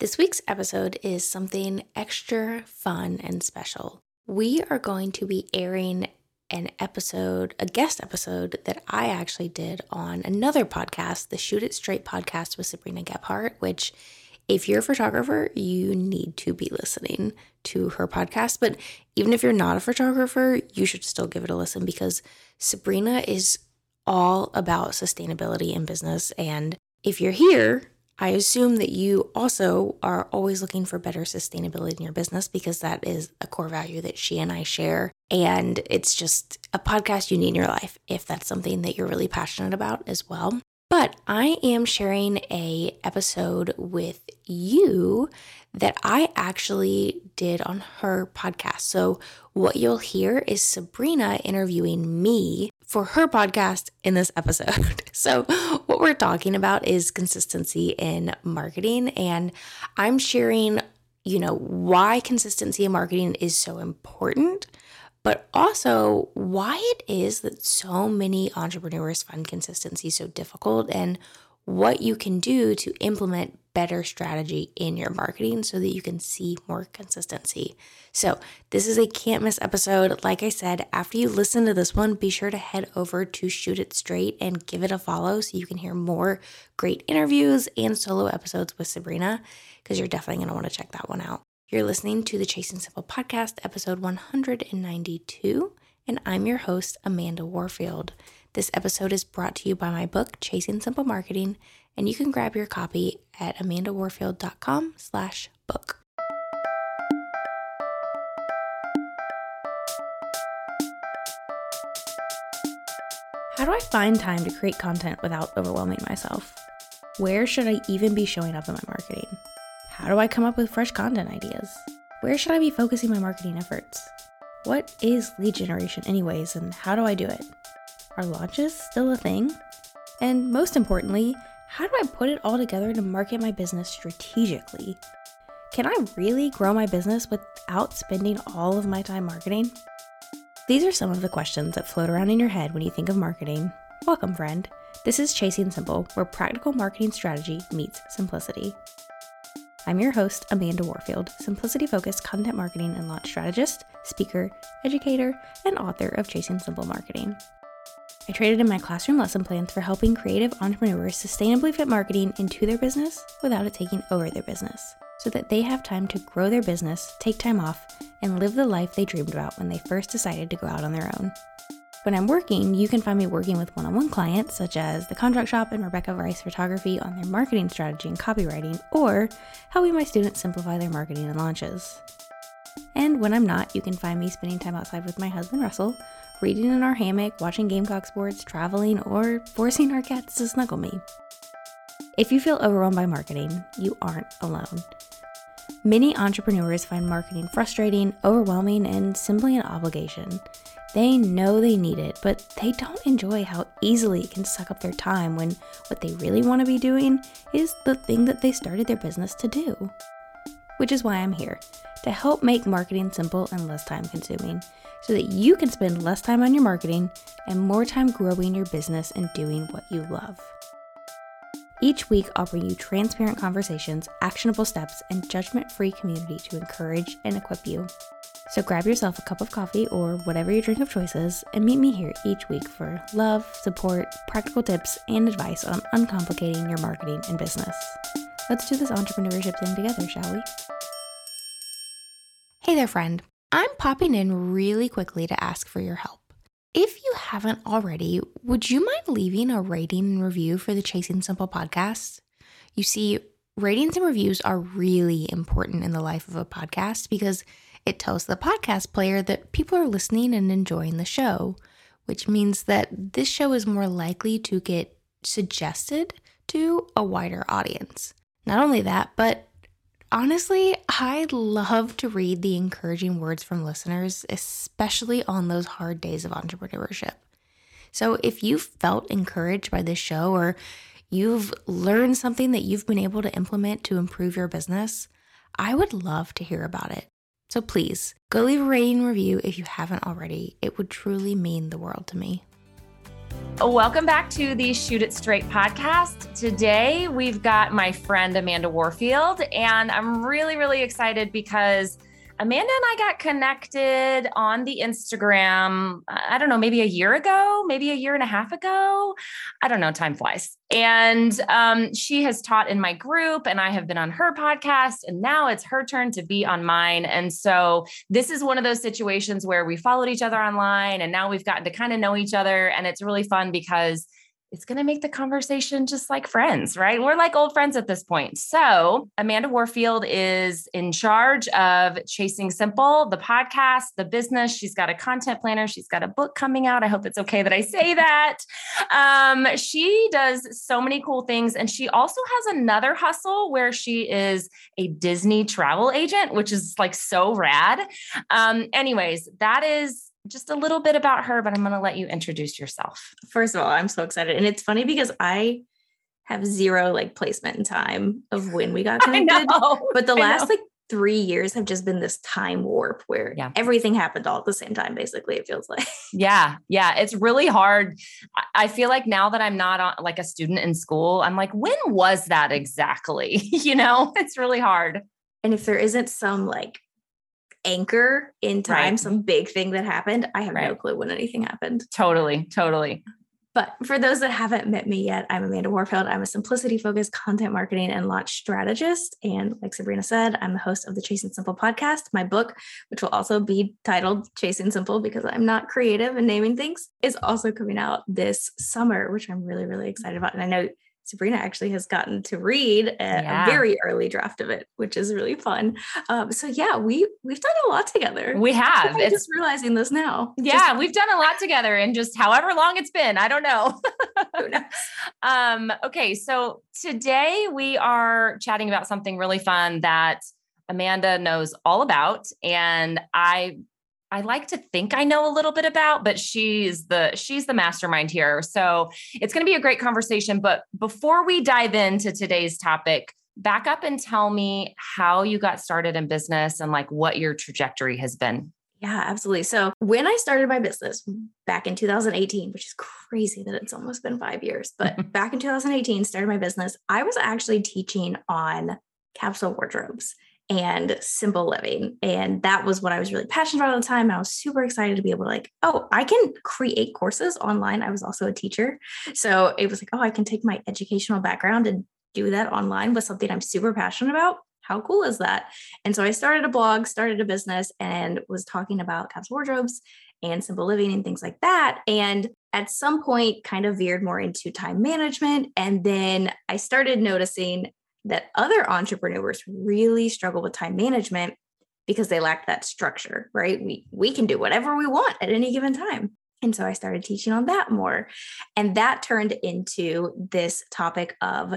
This week's episode is something extra fun and special. We are going to be airing an episode, a guest episode that I actually did on another podcast, the Shoot It Straight podcast with Sabrina Gebhardt, which if you're a photographer, you need to be listening to her podcast. But even if you're not a photographer, you should still give it a listen because Sabrina is all about sustainability in business. And if you're here, I assume that you also are always looking for better sustainability in your business because that is a core value that she and I share. And it's just a podcast you need in your life if that's something that you're really passionate about as well. But I am sharing a episode with you that I actually did on her podcast. So what you'll hear is Sabrina interviewing me for her podcast in this episode. So, what we're talking about is consistency in marketing, and I'm sharing, you know, why consistency in marketing is so important, but also why it is that so many entrepreneurs find consistency so difficult and what you can do to implement better strategy in your marketing so that you can see more consistency. So, this is a can't miss episode. Like I said, after you listen to this one, be sure to head over to Shoot It Straight and give it a follow so you can hear more great interviews and solo episodes with Sabrina, because you're definitely going to want to check that one out. You're listening to the Chasing Simple podcast, episode 192, and I'm your host, Amanda Warfield. This episode is brought to you by my book, Chasing Simple Marketing, and you can grab your copy at amandawarfield.com slash book. How do I find time to create content without overwhelming myself? Where should I even be showing up in my marketing? How do I come up with fresh content ideas? Where should I be focusing my marketing efforts? What is lead generation, anyways, and how do I do it? Are launches still a thing? And most importantly, how do I put it all together to market my business strategically? Can I really grow my business without spending all of my time marketing? These are some of the questions that float around in your head when you think of marketing. Welcome, friend. This is Chasing Simple, where practical marketing strategy meets simplicity. I'm your host, Amanda Warfield, simplicity focused content marketing and launch strategist, speaker, educator, and author of Chasing Simple Marketing. I traded in my classroom lesson plans for helping creative entrepreneurs sustainably fit marketing into their business without it taking over their business, so that they have time to grow their business, take time off, and live the life they dreamed about when they first decided to go out on their own. When I'm working, you can find me working with one on one clients such as The Contract Shop and Rebecca Rice Photography on their marketing strategy and copywriting, or helping my students simplify their marketing and launches. And when I'm not, you can find me spending time outside with my husband Russell, reading in our hammock, watching Gamecock sports, traveling, or forcing our cats to snuggle me. If you feel overwhelmed by marketing, you aren't alone. Many entrepreneurs find marketing frustrating, overwhelming, and simply an obligation. They know they need it, but they don't enjoy how easily it can suck up their time when what they really want to be doing is the thing that they started their business to do. Which is why I'm here to help make marketing simple and less time consuming so that you can spend less time on your marketing and more time growing your business and doing what you love. Each week, I'll bring you transparent conversations, actionable steps, and judgment free community to encourage and equip you. So grab yourself a cup of coffee or whatever your drink of choice is, and meet me here each week for love, support, practical tips, and advice on uncomplicating your marketing and business. Let's do this entrepreneurship thing together, shall we? Hey there, friend. I'm popping in really quickly to ask for your help. If you haven't already, would you mind leaving a rating and review for the Chasing Simple podcast? You see, ratings and reviews are really important in the life of a podcast because it tells the podcast player that people are listening and enjoying the show, which means that this show is more likely to get suggested to a wider audience. Not only that, but Honestly, I love to read the encouraging words from listeners, especially on those hard days of entrepreneurship. So if you felt encouraged by this show or you've learned something that you've been able to implement to improve your business, I would love to hear about it. So please go leave a rating review if you haven't already. It would truly mean the world to me. Welcome back to the Shoot It Straight podcast. Today we've got my friend Amanda Warfield, and I'm really, really excited because Amanda and I got connected on the Instagram, I don't know, maybe a year ago, maybe a year and a half ago. I don't know, time flies. And um, she has taught in my group, and I have been on her podcast, and now it's her turn to be on mine. And so this is one of those situations where we followed each other online, and now we've gotten to kind of know each other. And it's really fun because it's going to make the conversation just like friends, right? We're like old friends at this point. So, Amanda Warfield is in charge of Chasing Simple, the podcast, the business. She's got a content planner. She's got a book coming out. I hope it's okay that I say that. Um, she does so many cool things. And she also has another hustle where she is a Disney travel agent, which is like so rad. Um, anyways, that is just a little bit about her, but I'm going to let you introduce yourself. First of all, I'm so excited. And it's funny because I have zero like placement in time of when we got connected. But the last like three years have just been this time warp where yeah. everything happened all at the same time, basically, it feels like. Yeah. Yeah. It's really hard. I feel like now that I'm not on, like a student in school, I'm like, when was that exactly? you know, it's really hard. And if there isn't some like anchor in time, right. some big thing that happened. I have right. no clue when anything happened. Totally, totally. But for those that haven't met me yet, I'm Amanda Warfield. I'm a simplicity focused content marketing and launch strategist. And like Sabrina said, I'm the host of the Chasing Simple podcast. My book, which will also be titled Chasing Simple because I'm not creative in naming things, is also coming out this summer, which I'm really, really excited about. And I know Sabrina actually has gotten to read a, yeah. a, very early draft of it, which is really fun. Um, so yeah, we we've done a lot together. We have. I'm just realizing this now. Yeah, just- we've done a lot together in just however long it's been. I don't know. um, okay, so today we are chatting about something really fun that Amanda knows all about, and I I like to think I know a little bit about, but she's the she's the mastermind here. So it's going to be a great conversation. But before we dive into today's topic, back up and tell me how you got started in business and like what your trajectory has been. Yeah, absolutely. So when I started my business back in 2018, which is crazy that it's almost been five years, but back in 2018, started my business, I was actually teaching on capsule wardrobes and simple living. And that was what I was really passionate about at the time. I was super excited to be able to like, oh, I can create courses online. I was also a teacher. So it was like, oh, I can take my educational background and do that online with something I'm super passionate about. How cool is that? And so I started a blog, started a business, and was talking about capsule wardrobes and simple living and things like that. And at some point, kind of veered more into time management. And then I started noticing that other entrepreneurs really struggle with time management because they lack that structure, right? We we can do whatever we want at any given time. And so I started teaching on that more. And that turned into this topic of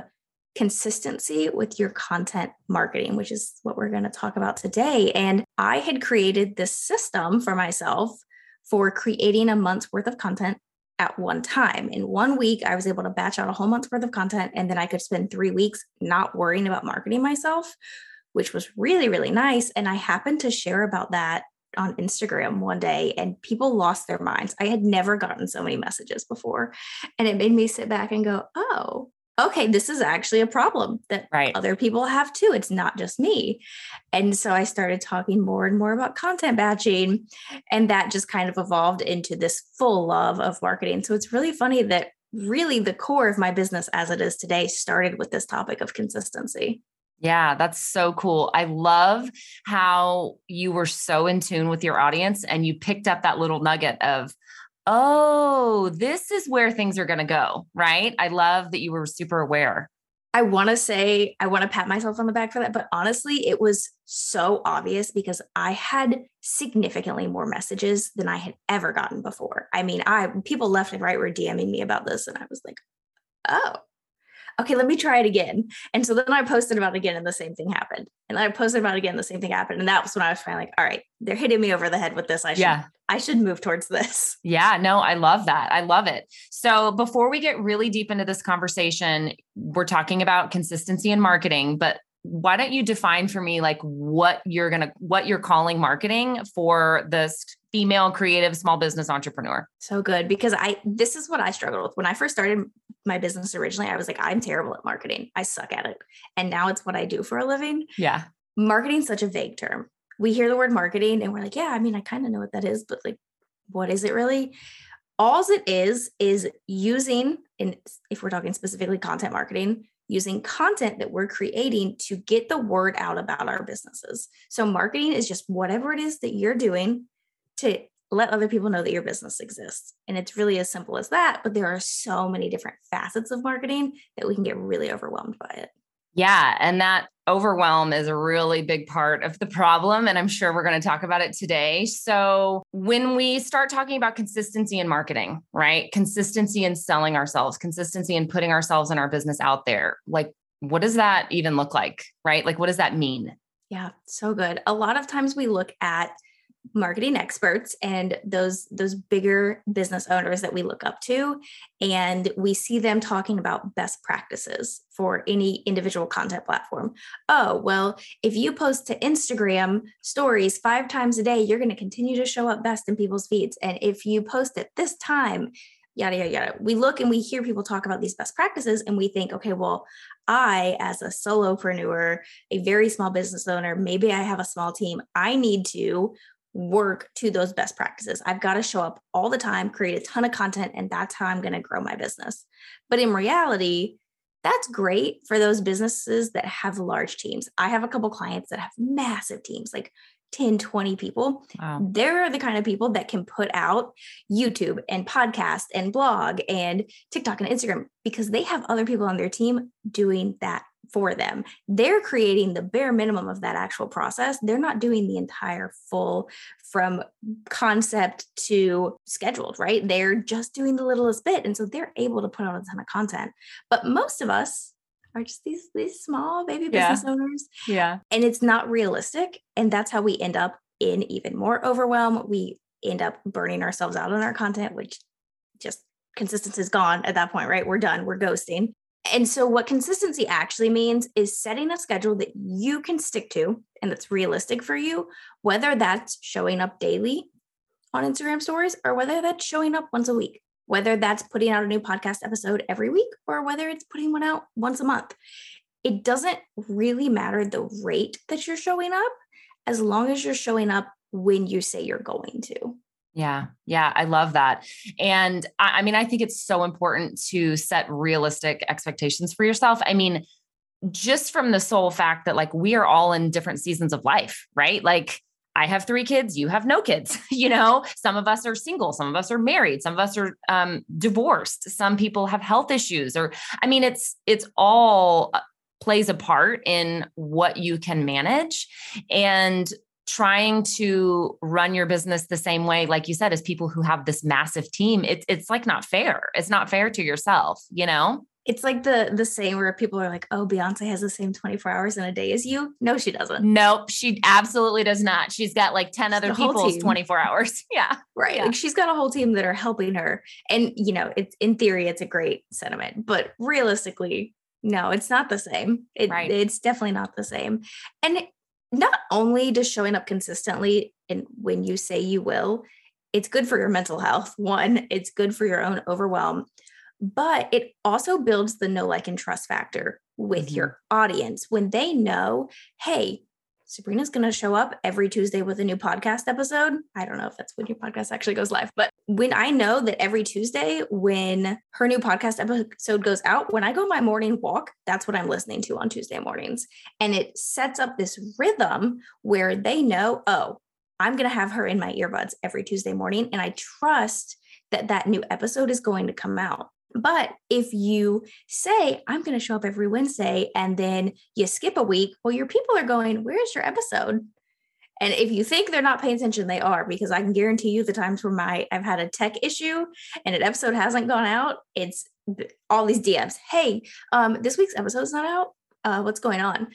consistency with your content marketing, which is what we're going to talk about today. And I had created this system for myself for creating a month's worth of content at one time. In one week, I was able to batch out a whole month's worth of content, and then I could spend three weeks not worrying about marketing myself, which was really, really nice. And I happened to share about that on Instagram one day, and people lost their minds. I had never gotten so many messages before. And it made me sit back and go, oh, okay, this is actually a problem that right. other people have too. It's not just me. And so I started talking more and more about content batching. And that just kind of evolved into this full love of marketing. So it's really funny that really the core of my business as it is today started with this topic of consistency. Yeah, that's so cool. I love how you were so in tune with your audience and you picked up that little nugget of, oh, this is where things are going to go, right? I love that you were super aware. I want to say, I want to pat myself on the back for that. But honestly, it was so obvious because I had significantly more messages than I had ever gotten before. I mean, I people left and right were DMing me about this, and I was like, oh, okay, let me try it again. And so then I posted about it again and the same thing happened. And then I posted about it again, the same thing happened. And that was when I was finally like, all right, they're hitting me over the head with this. I should, yeah. I should move towards this. Yeah, no, I love that. I love it. So before we get really deep into this conversation, we're talking about consistency in marketing, but why don't you define for me like what you're going to what you're calling marketing for this female creative small business entrepreneur so good because i this is what i struggled with when i first started my business originally i was like i'm terrible at marketing. I suck at it. And now it's what i do for a living. Yeah. Marketing's such a vague term. We hear the word marketing and we're like yeah i mean i kind of know what that is but like what is it really? All it is is using and if we're talking specifically content marketing using content that we're creating to get the word out about our businesses. So, marketing is just whatever it is that you're doing to let other people know that your business exists. And it's really as simple as that. But there are so many different facets of marketing that we can get really overwhelmed by it. Yeah. And that overwhelm is a really big part of the problem. And I'm sure we're going to talk about it today. So, when we start talking about consistency in marketing, right? Consistency in selling ourselves, consistency in putting ourselves and our business out there, like, what does that even look like? Right? Like, what does that mean? Yeah, so good. A lot of times we look at marketing experts and those those bigger business owners that we look up to. And we see them talking about best practices for any individual content platform. Oh well if you post to instagram stories five times a day you're going to continue to show up best in people's feeds. And if you post at this time yada yada yada. We look and we hear people talk about these best practices and we think okay well I, as a solopreneur, a very small business owner, maybe I have a small team, I need to work to those best practices. I've got to show up all the time, create a ton of content, and that's how I'm going to grow my business. But in reality, that's great for those businesses that have large teams. I have a couple clients that have massive teams, like 10, 20 people. Wow. They're the kind of people that can put out YouTube and podcast and blog and TikTok and Instagram because they have other people on their team doing that for them. They're creating the bare minimum of that actual process. They're not doing the entire full from concept to scheduled, right? They're just doing the littlest bit. And so they're able to put out a ton of content. But most of us are just these these small baby business yeah. owners. Yeah. And it's not realistic. And that's how we end up in even more overwhelm. We end up burning ourselves out on our content, which just consistency is gone at that point, right? We're done. We're ghosting. And so, what consistency actually means is setting a schedule that you can stick to and that's realistic for you, whether that's showing up daily on Instagram stories or whether that's showing up once a week, whether that's putting out a new podcast episode every week or whether it's putting one out once a month. It doesn't really matter the rate that you're showing up as long as you're showing up when you say you're going to. Yeah. Yeah. I love that. And I, I, mean, I think it's so important to set realistic expectations for yourself. I mean, just from the sole fact that like we are all in different seasons of life, right? Like I have three kids, you have no kids, you know, some of us are single, some of us are married, some of us are um, divorced, some people have health issues, or I mean, it's, it's all uh, plays a part in what you can manage. And trying to run your business the same way like you said as people who have this massive team it's it's like not fair. It's not fair to yourself you know? It's like the the same where people are like oh beyonce has the same 24 hours in a day as you? No she doesn't. Nope she absolutely does not. She's got like 10 other people's 24 hours. Yeah. Right yeah. like she's got a whole team that are helping her. And you know it's in theory it's a great sentiment but realistically no it's not the same. It, right. it's definitely not the same. And not only does showing up consistently and when you say you will, it's good for your mental health. One, it's good for your own overwhelm, but it also builds the know, like, and trust factor with mm-hmm. your audience when they know, hey, Sabrina's going to show up every Tuesday with a new podcast episode. I don't know if that's when your podcast actually goes live, but when I know that every Tuesday, when her new podcast episode goes out, when I go my morning walk, that's what I'm listening to on Tuesday mornings. And it sets up this rhythm where they know, oh, I'm going to have her in my earbuds every Tuesday morning. And I trust that that new episode is going to come out. But if you say, I'm going to show up every Wednesday and then you skip a week, well, your people are going, Where's your episode? And if you think they're not paying attention, they are, because I can guarantee you the times where my I've had a tech issue and an episode hasn't gone out, it's all these DMs. Hey, um, this week's episode's not out. Uh, what's going on?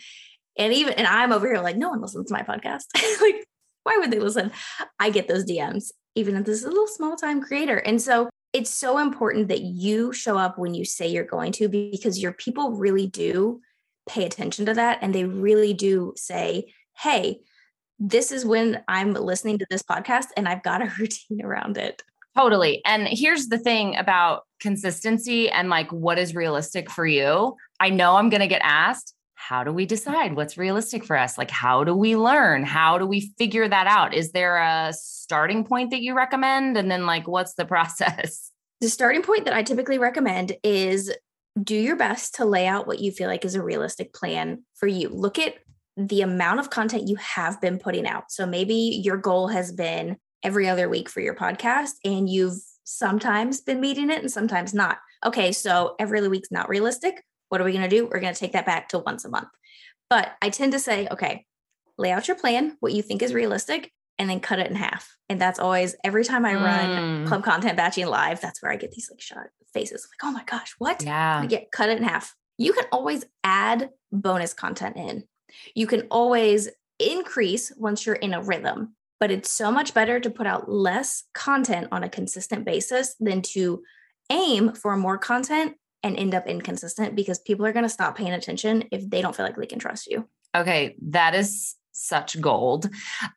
And even and I'm over here like, no one listens to my podcast. like, why would they listen? I get those DMs, even if this is a little small time creator. And so it's so important that you show up when you say you're going to because your people really do pay attention to that and they really do say, hey, this is when I'm listening to this podcast and I've got a routine around it. Totally. And here's the thing about consistency and like what is realistic for you. I know I'm going to get asked, how do we decide what's realistic for us? Like, how do we learn? How do we figure that out? Is there a starting point that you recommend? And then, like, what's the process? The starting point that I typically recommend is do your best to lay out what you feel like is a realistic plan for you. Look at the amount of content you have been putting out. So maybe your goal has been every other week for your podcast and you've sometimes been meeting it and sometimes not. Okay, so every other week's not realistic. What are we going to do? We're going to take that back to once a month. But I tend to say, okay, lay out your plan, what you think is realistic, and then cut it in half. And that's always every time I run mm. club content batching live, that's where I get these like shot faces like, oh my gosh, what? Yeah. I get cut it in half. You can always add bonus content in. You can always increase once you're in a rhythm, but it's so much better to put out less content on a consistent basis than to aim for more content and end up inconsistent because people are going to stop paying attention if they don't feel like they can trust you. Okay, that is such gold.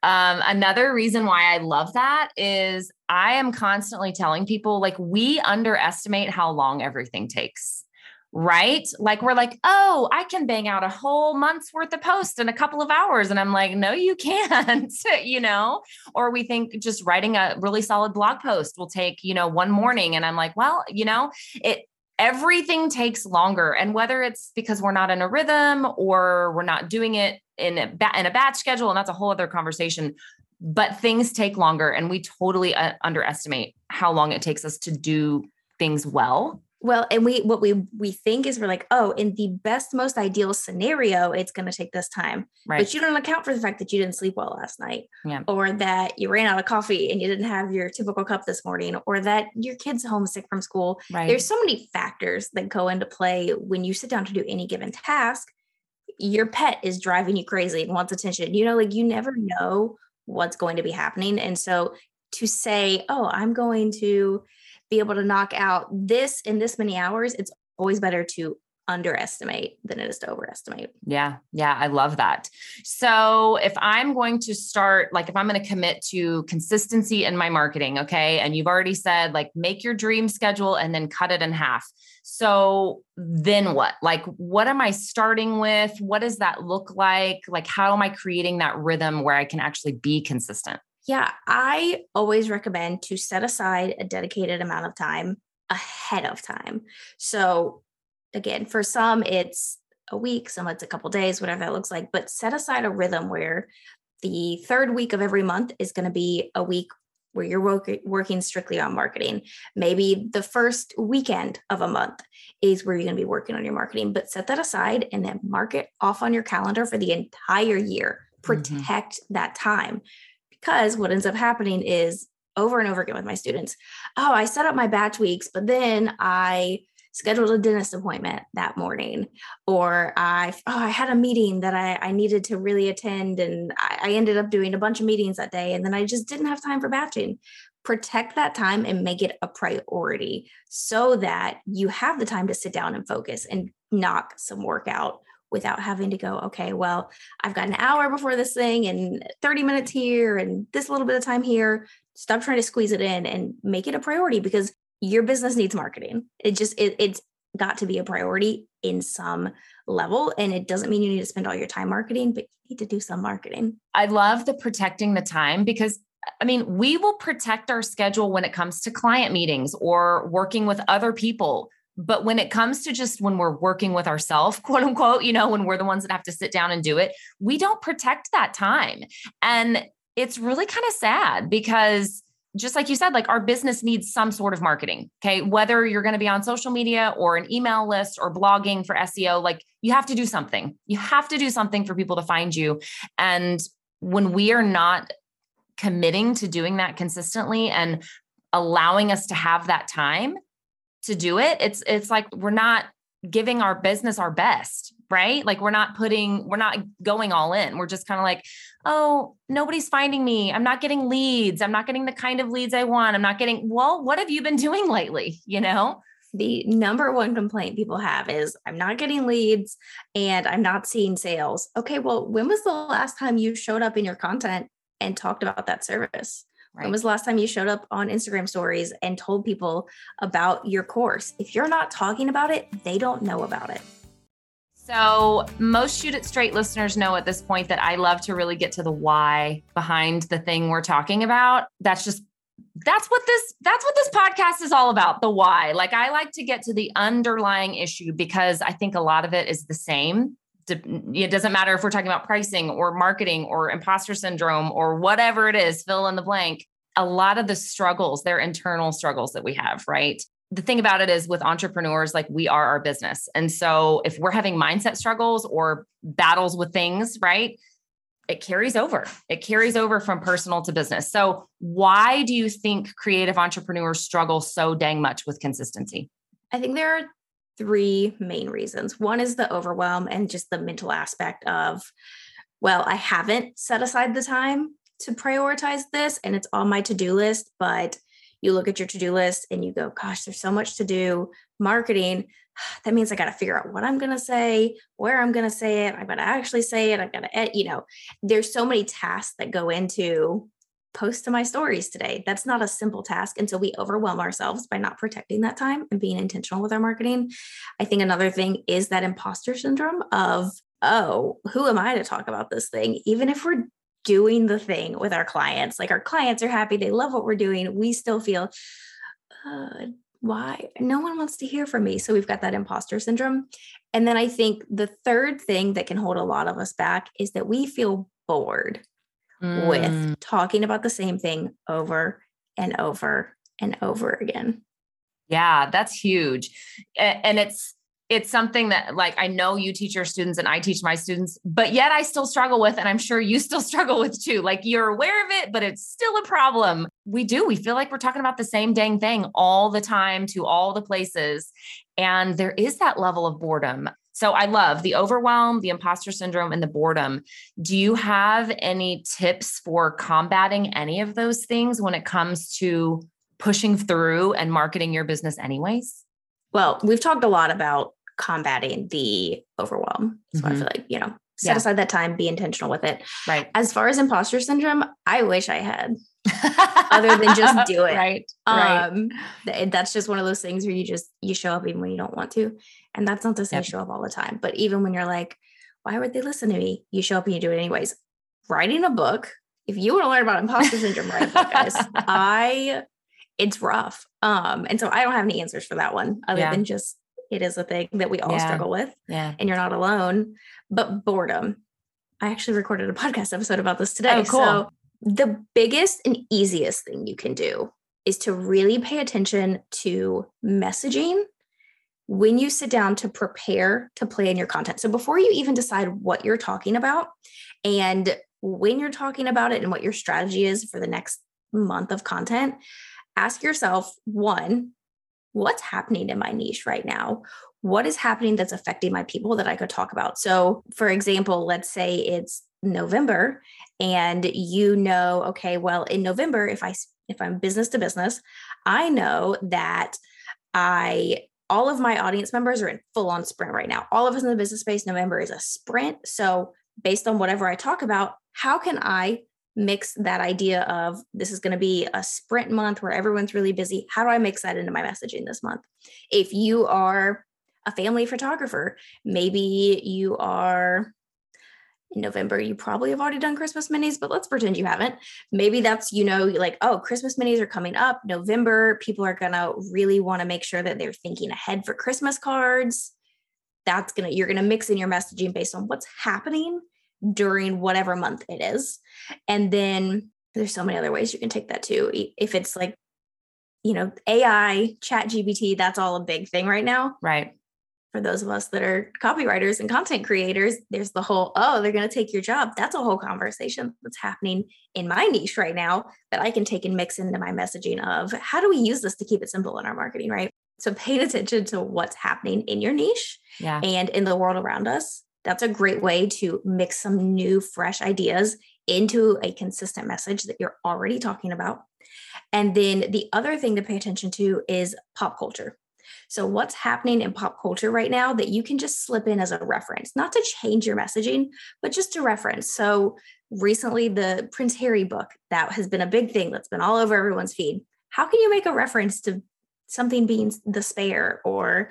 Um, another reason why I love that is I am constantly telling people like we underestimate how long everything takes. Right? Like we're like, oh, I can bang out a whole month's worth of posts in a couple of hours. And I'm like, no, you can't, you know? Or we think just writing a really solid blog post will take, you know, one morning. And I'm like, well, you know, it everything takes longer. And whether it's because we're not in a rhythm or we're not doing it in a, ba- in a batch schedule, and that's a whole other conversation, but things take longer. And we totally uh, underestimate how long it takes us to do things well. Well, and we what we we think is we're like, oh, in the best, most ideal scenario, it's going to take this time. Right. But you don't account for the fact that you didn't sleep well last night, yeah. or that you ran out of coffee and you didn't have your typical cup this morning, or that your kid's homesick from school. Right. There's so many factors that go into play when you sit down to do any given task. Your pet is driving you crazy and wants attention. You know, like you never know what's going to be happening, and so to say, oh, I'm going to be able to knock out this in this many hours, it's always better to underestimate than it is to overestimate. Yeah. Yeah. I love that. So if I'm going to start, like if I'm going to commit to consistency in my marketing, okay. And you've already said, like, make your dream schedule and then cut it in half. So then what? Like, what am I starting with? What does that look like? Like, how am I creating that rhythm where I can actually be consistent? Yeah, I always recommend to set aside a dedicated amount of time ahead of time. So, again, for some, it's a week, some it's a couple days, whatever that looks like, but set aside a rhythm where the third week of every month is going to be a week where you're work- working strictly on marketing. Maybe the first weekend of a month is where you're going to be working on your marketing, but set that aside and then mark it off on your calendar for the entire year. Mm-hmm. Protect mm-hmm. that time because what ends up happening is over and over again with my students oh i set up my batch weeks but then i scheduled a dentist appointment that morning or i oh i had a meeting that i, I needed to really attend and I, I ended up doing a bunch of meetings that day and then i just didn't have time for batching. Protect that time and make it a priority so that you have the time to sit down and focus and knock some work out without having to go, okay, well, I've got an hour before this thing and 30 minutes here and this little bit of time here. Stop trying to squeeze it in and make it a priority because your business needs marketing. It just, it, it's got to be a priority in some level. And it doesn't mean you need to spend all your time marketing, but you need to do some marketing. I love the protecting the time because I mean, we will protect our schedule when it comes to client meetings or working with other people but when it comes to just when we're working with ourselves, quote unquote, you know, when we're the ones that have to sit down and do it, we don't protect that time. And it's really kind of sad because just like you said, like our business needs some sort of marketing. Okay. Whether you're going to be on social media or an email list or blogging for SEO, like you have to do something. You have to do something for people to find you. And when we are not committing to doing that consistently and allowing us to have that time, to do it. It's it's like we're not giving our business our best right? Like we're not putting we're not going all in. We're just kind of like oh nobody's finding me. I'm not getting leads. I'm not getting the kind of leads i want. I'm not getting well what have you been doing lately you know? The number one complaint people have is I'm not getting leads and I'm not seeing sales. Okay, well, when was the last time you showed up in your content and talked about that service? Right. When was the last time you showed up on Instagram stories and told people about your course? If you're not talking about it, they don't know about it. So, most Shoot It Straight listeners know at this point that I love to really get to the why behind the thing we're talking about. That's just that's what this that's what this podcast is all about the why like i like to get to the underlying issue because i think a lot of it is the same it doesn't matter if we're talking about pricing or marketing or imposter syndrome or whatever it is fill in the blank a lot of the struggles they're internal struggles that we have right the thing about it is with entrepreneurs like we are our business and so if we're having mindset struggles or battles with things right it carries over. It carries over from personal to business. So, why do you think creative entrepreneurs struggle so dang much with consistency? I think there are three main reasons. One is the overwhelm and just the mental aspect of, well, I haven't set aside the time to prioritize this and it's on my to do list, but you look at your to do list and you go, gosh, there's so much to do. Marketing, that means I got to figure out what I'm going to say, where I'm going to say it. I'm going to actually say it. I've got to, you know, there's so many tasks that go into post to my stories today. That's not a simple task. So we overwhelm ourselves by not protecting that time and being intentional with our marketing. I think another thing is that imposter syndrome of, oh, who am I to talk about this thing? Even if we're doing the thing with our clients, like our clients are happy, they love what we're doing, we still feel, uh, why no one wants to hear from me so we've got that imposter syndrome and then i think the third thing that can hold a lot of us back is that we feel bored mm. with talking about the same thing over and over and over again yeah that's huge and it's it's something that like I know you teach your students and I teach my students, but yet I still struggle with, and I'm sure you still struggle with too. Like you're aware of it, but it's still a problem. We do. We feel like we're talking about the same dang thing all the time to all the places. And there is that level of boredom. So I love the overwhelm, the imposter syndrome, and the boredom. Do you have any tips for combating any of those things when it comes to pushing through and marketing your business, anyways? Well, we've talked a lot about combating the overwhelm. So mm-hmm. I feel like, you know, set yeah. aside that time, be intentional with it. Right. As far as imposter syndrome, I wish I had other than just do it. Right. Um, right. that's just one of those things where you just, you show up even when you don't want to. And that's not to say yep. show up all the time, but even when you're like, why would they listen to me? You show up and you do it anyways. Writing a book, if you want to learn about imposter syndrome, write a book, guys. I, it's rough. Um, and so I don't have any answers for that one other yeah. than just it is a thing that we all yeah. struggle with. Yeah. And you're not alone. But boredom. I actually recorded a podcast episode about this today. Oh, cool. So the biggest and easiest thing you can do is to really pay attention to messaging when you sit down to prepare to plan your content. So before you even decide what you're talking about and when you're talking about it and what your strategy is for the next month of content, ask yourself one, what's happening in my niche right now? What is happening that's affecting my people that I could talk about? So, for example, let's say it's November and you know, okay, well, in November, if I if I'm business to business, I know that I all of my audience members are in full on sprint right now. All of us in the business space, November is a sprint. So, based on whatever I talk about, how can I mix that idea of this is going to be a sprint month where everyone's really busy. How do I mix that into my messaging this month? If you are a family photographer, maybe you are in November, you probably have already done Christmas minis, but let's pretend you haven't. Maybe that's, you know, like, oh, Christmas minis are coming up. November, people are going to really want to make sure that they're thinking ahead for Christmas cards. That's going to, you're going to mix in your messaging based on what's happening during whatever month it is. And then there's so many other ways you can take that too. If it's like, you know, AI, chat GPT, that's all a big thing right now. Right. For those of us that are copywriters and content creators, there's the whole, oh, they're going to take your job. That's a whole conversation that's happening in my niche right now that I can take and mix into my messaging of how do we use this to keep it simple in our marketing, right? So paying attention to what's happening in your niche yeah. and in the world around us that's a great way to mix some new, fresh ideas into a consistent message that you're already talking about. And then the other thing to pay attention to is pop culture. So, what's happening in pop culture right now that you can just slip in as a reference, not to change your messaging, but just to reference? So, recently, the Prince Harry book that has been a big thing that's been all over everyone's feed. How can you make a reference to something being the spare or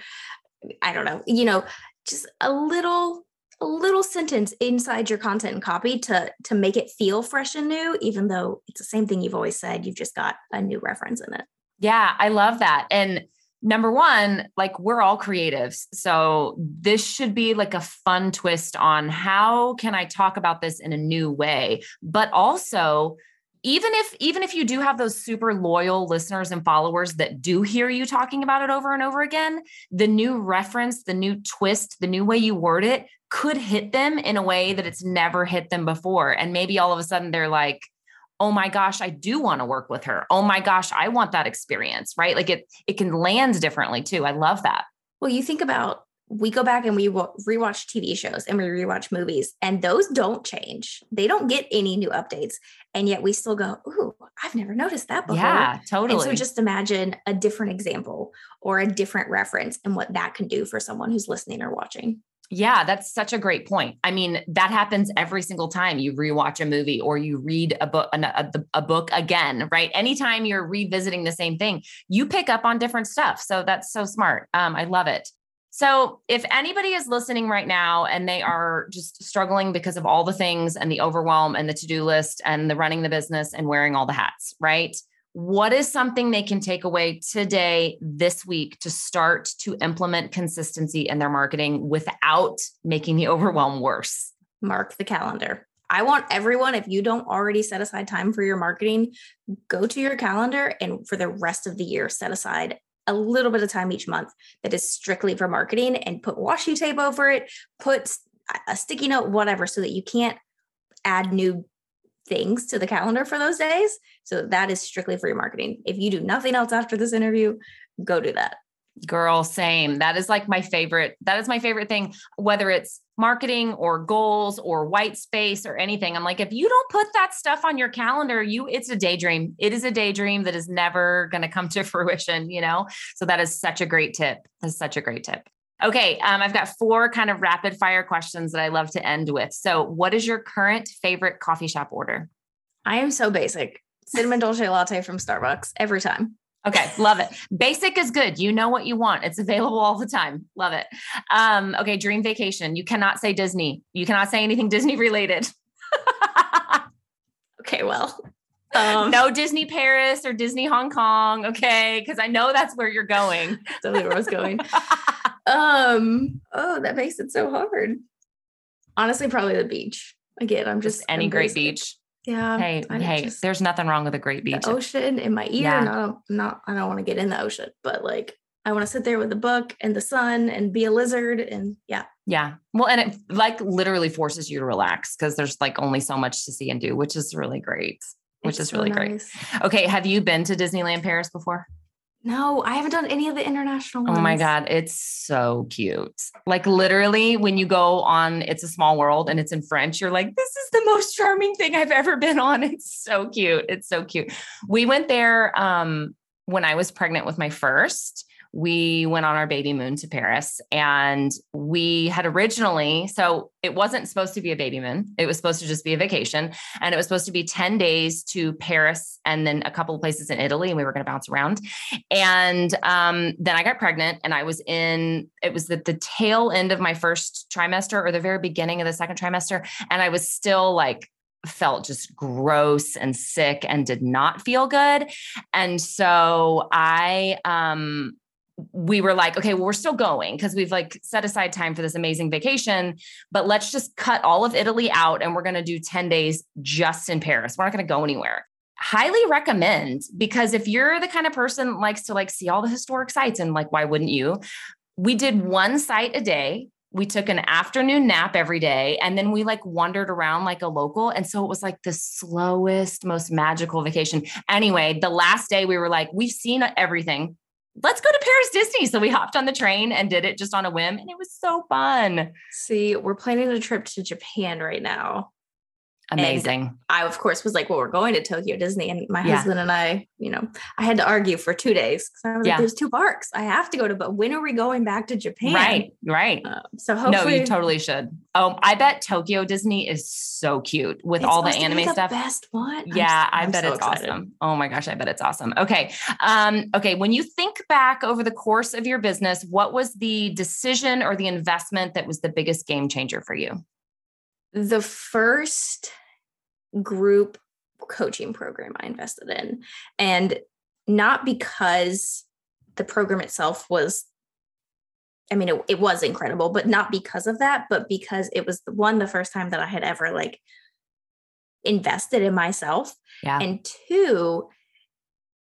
I don't know, you know, just a little a little sentence inside your content and copy to to make it feel fresh and new even though it's the same thing you've always said you've just got a new reference in it yeah i love that and number one like we're all creatives so this should be like a fun twist on how can i talk about this in a new way but also even if even if you do have those super loyal listeners and followers that do hear you talking about it over and over again the new reference the new twist the new way you word it could hit them in a way that it's never hit them before. And maybe all of a sudden they're like, oh my gosh, I do want to work with her. Oh my gosh, I want that experience, right? Like it it can land differently too. I love that. Well, you think about we go back and we rewatch TV shows and we rewatch movies, and those don't change. They don't get any new updates. And yet we still go, Ooh, I've never noticed that before. Yeah, totally. And so just imagine a different example or a different reference and what that can do for someone who's listening or watching. Yeah, that's such a great point. I mean, that happens every single time you rewatch a movie or you read a book a, a, book again, right? Anytime you're revisiting the same thing, you pick up on different stuff. So that's so smart. Um, I love it. So, if anybody is listening right now and they are just struggling because of all the things and the overwhelm and the to do list and the running the business and wearing all the hats, right? What is something they can take away today, this week, to start to implement consistency in their marketing without making the overwhelm worse? Mark the calendar. I want everyone, if you don't already set aside time for your marketing, go to your calendar and for the rest of the year, set aside a little bit of time each month that is strictly for marketing and put washi tape over it, put a sticky note, whatever, so that you can't add new things to the calendar for those days. So that is strictly for your marketing. If you do nothing else after this interview, go do that. Girl, same. That is like my favorite. That is my favorite thing, whether it's marketing or goals or white space or anything. I'm like, if you don't put that stuff on your calendar, you it's a daydream. It is a daydream that is never going to come to fruition, you know? So that is such a great tip. That's such a great tip. Okay, um, I've got four kind of rapid fire questions that I love to end with. So, what is your current favorite coffee shop order? I am so basic. Cinnamon dolce latte from Starbucks every time. Okay, love it. Basic is good. You know what you want. It's available all the time. Love it. Um, okay, dream vacation. You cannot say Disney. You cannot say anything Disney related. okay, well. Um, no Disney Paris or Disney Hong Kong, okay? Because I know that's where you're going. Totally where I was going. Um, oh, that makes it so hard. Honestly, probably the beach. Again, I'm just, just any great beach. Yeah. Hey, hey, just, there's nothing wrong with a great beach. ocean in my ear. Yeah. Not, not, I don't want to get in the ocean, but like I want to sit there with a book and the sun and be a lizard. And yeah. Yeah. Well, and it like literally forces you to relax because there's like only so much to see and do, which is really great. Which it's is really so nice. great. Okay. Have you been to Disneyland Paris before? No, I haven't done any of the international ones. Oh my God. It's so cute. Like literally, when you go on It's a Small World and it's in French, you're like, this is the most charming thing I've ever been on. It's so cute. It's so cute. We went there um, when I was pregnant with my first we went on our baby moon to Paris and we had originally, so it wasn't supposed to be a baby moon. It was supposed to just be a vacation. And it was supposed to be 10 days to Paris and then a couple of places in Italy. And we were going to bounce around. And um, then I got pregnant and I was in, it was the, the tail end of my first trimester or the very beginning of the second trimester. And I was still like, felt just gross and sick and did not feel good. And so I um we were like, okay, well, we're still going because we've like set aside time for this amazing vacation, but let's just cut all of Italy out and we're going to do 10 days just in Paris. We're not going to go anywhere. Highly recommend because if you're the kind of person likes to like see all the historic sites and like, why wouldn't you? We did one site a day. We took an afternoon nap every day and then we like wandered around like a local. And so it was like the slowest, most magical vacation. Anyway, the last day we were like, we've seen everything let's go to Paris Disney. So we hopped on the train and did it just on a whim. And it was so fun. See, we're planning a trip to Japan right now. Amazing. And I, of course, was like, well, we're going to Tokyo Disney. And my yeah. husband and I, you know, I had to argue for two days because I was yeah. like, there's two parks. I have to go to, but when are we going back to Japan? Right, right. Uh, so hopefully. No, you totally should. Oh, I bet Tokyo Disney is so cute with all the anime the stuff. best one. Yeah, I'm, I bet so it's excited. awesome. Oh my gosh, I bet it's awesome. Okay. Um, okay. When you think back over the course of your business, what was the decision or the investment that was the biggest game changer for you? The first group coaching program I invested in. And not because the program itself was, I mean, it, it was incredible, but not because of that, but because it was the one, the first time that I had ever like invested in myself. Yeah. And two,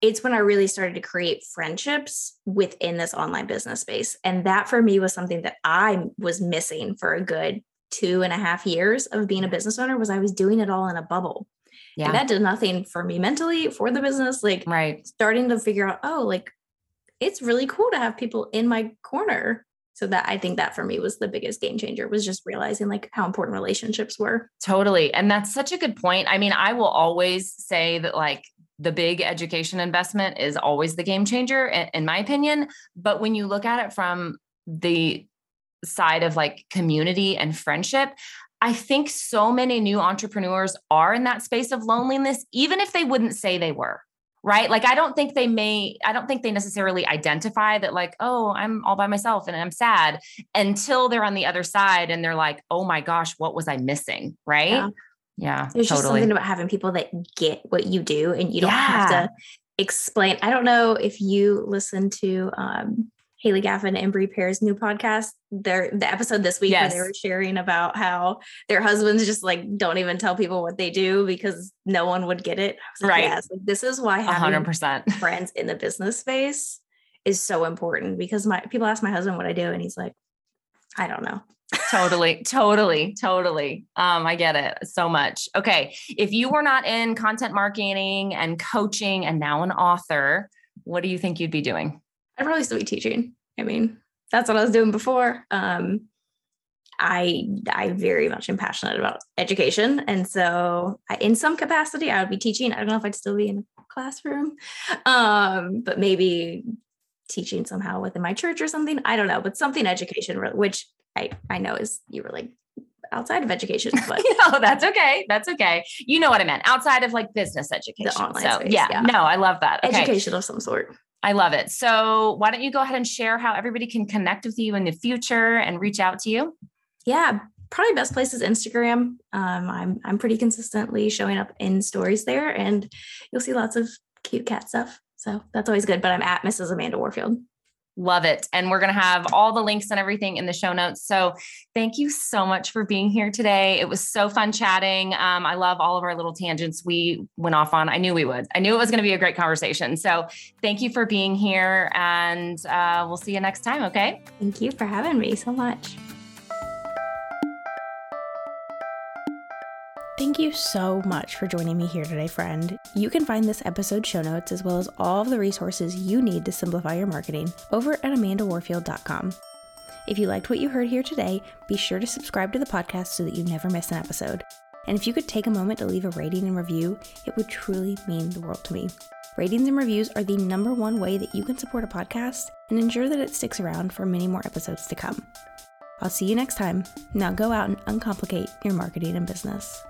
it's when I really started to create friendships within this online business space. And that for me was something that I was missing for a good two and a half years of being a business owner was I was doing it all in a bubble. Yeah. And that did nothing for me mentally, for the business. Like right. starting to figure out, oh, like it's really cool to have people in my corner. So that I think that for me was the biggest game changer was just realizing like how important relationships were. Totally. And that's such a good point. I mean, I will always say that like the big education investment is always the game changer in my opinion, but when you look at it from the side of like community and friendship, I think so many new entrepreneurs are in that space of loneliness, even if they wouldn't say they were. Right. Like, I don't think they may, I don't think they necessarily identify that, like, oh, I'm all by myself and I'm sad until they're on the other side and they're like, oh my gosh, what was I missing? Right. Yeah. yeah There's totally. just something about having people that get what you do and you don't yeah. have to explain. I don't know if you listen to um, Haley Gaffin and Brie Pear's new podcast. Their the episode this week yes. where they were sharing about how their husbands just like don't even tell people what they do because no one would get it. Like, right. Yes, like, this is why having 100% friends in the business space is so important because my people ask my husband what I do and he's like, I don't know. totally, totally, totally. Um, I get it so much. Okay. If you were not in content marketing and coaching and now an author, what do you think you'd be doing? I'd probably still be teaching. I mean, that's what I was doing before. Um, I I very much am passionate about education, and so I, in some capacity, I would be teaching. I don't know if I'd still be in a classroom, um, but maybe teaching somehow within my church or something. I don't know, but something education, which I I know is you were like outside of education, but no, that's okay. That's okay. You know what I meant outside of like business education. So space, yeah, yeah, no, I love that. Okay. Education of some sort. I love it. So, why don't you go ahead and share how everybody can connect with you in the future and reach out to you? Yeah, probably best place is Instagram. Um, I'm I'm pretty consistently showing up in stories there, and you'll see lots of cute cat stuff. So that's always good. But I'm at Mrs. Amanda Warfield. Love it. And we're going to have all the links and everything in the show notes. So thank you so much for being here today. It was so fun chatting. Um, I love all of our little tangents we went off on. I knew we would. I knew it was going to be a great conversation. So thank you for being here. And uh, we'll see you next time. Okay. Thank you for having me so much. Thank you so much for joining me here today, friend. You can find this episode show notes as well as all of the resources you need to simplify your marketing over at amandawarfield.com. If you liked what you heard here today, be sure to subscribe to the podcast so that you never miss an episode. And if you could take a moment to leave a rating and review, it would truly mean the world to me. Ratings and reviews are the number one way that you can support a podcast and ensure that it sticks around for many more episodes to come. I'll see you next time. Now go out and uncomplicate your marketing and business.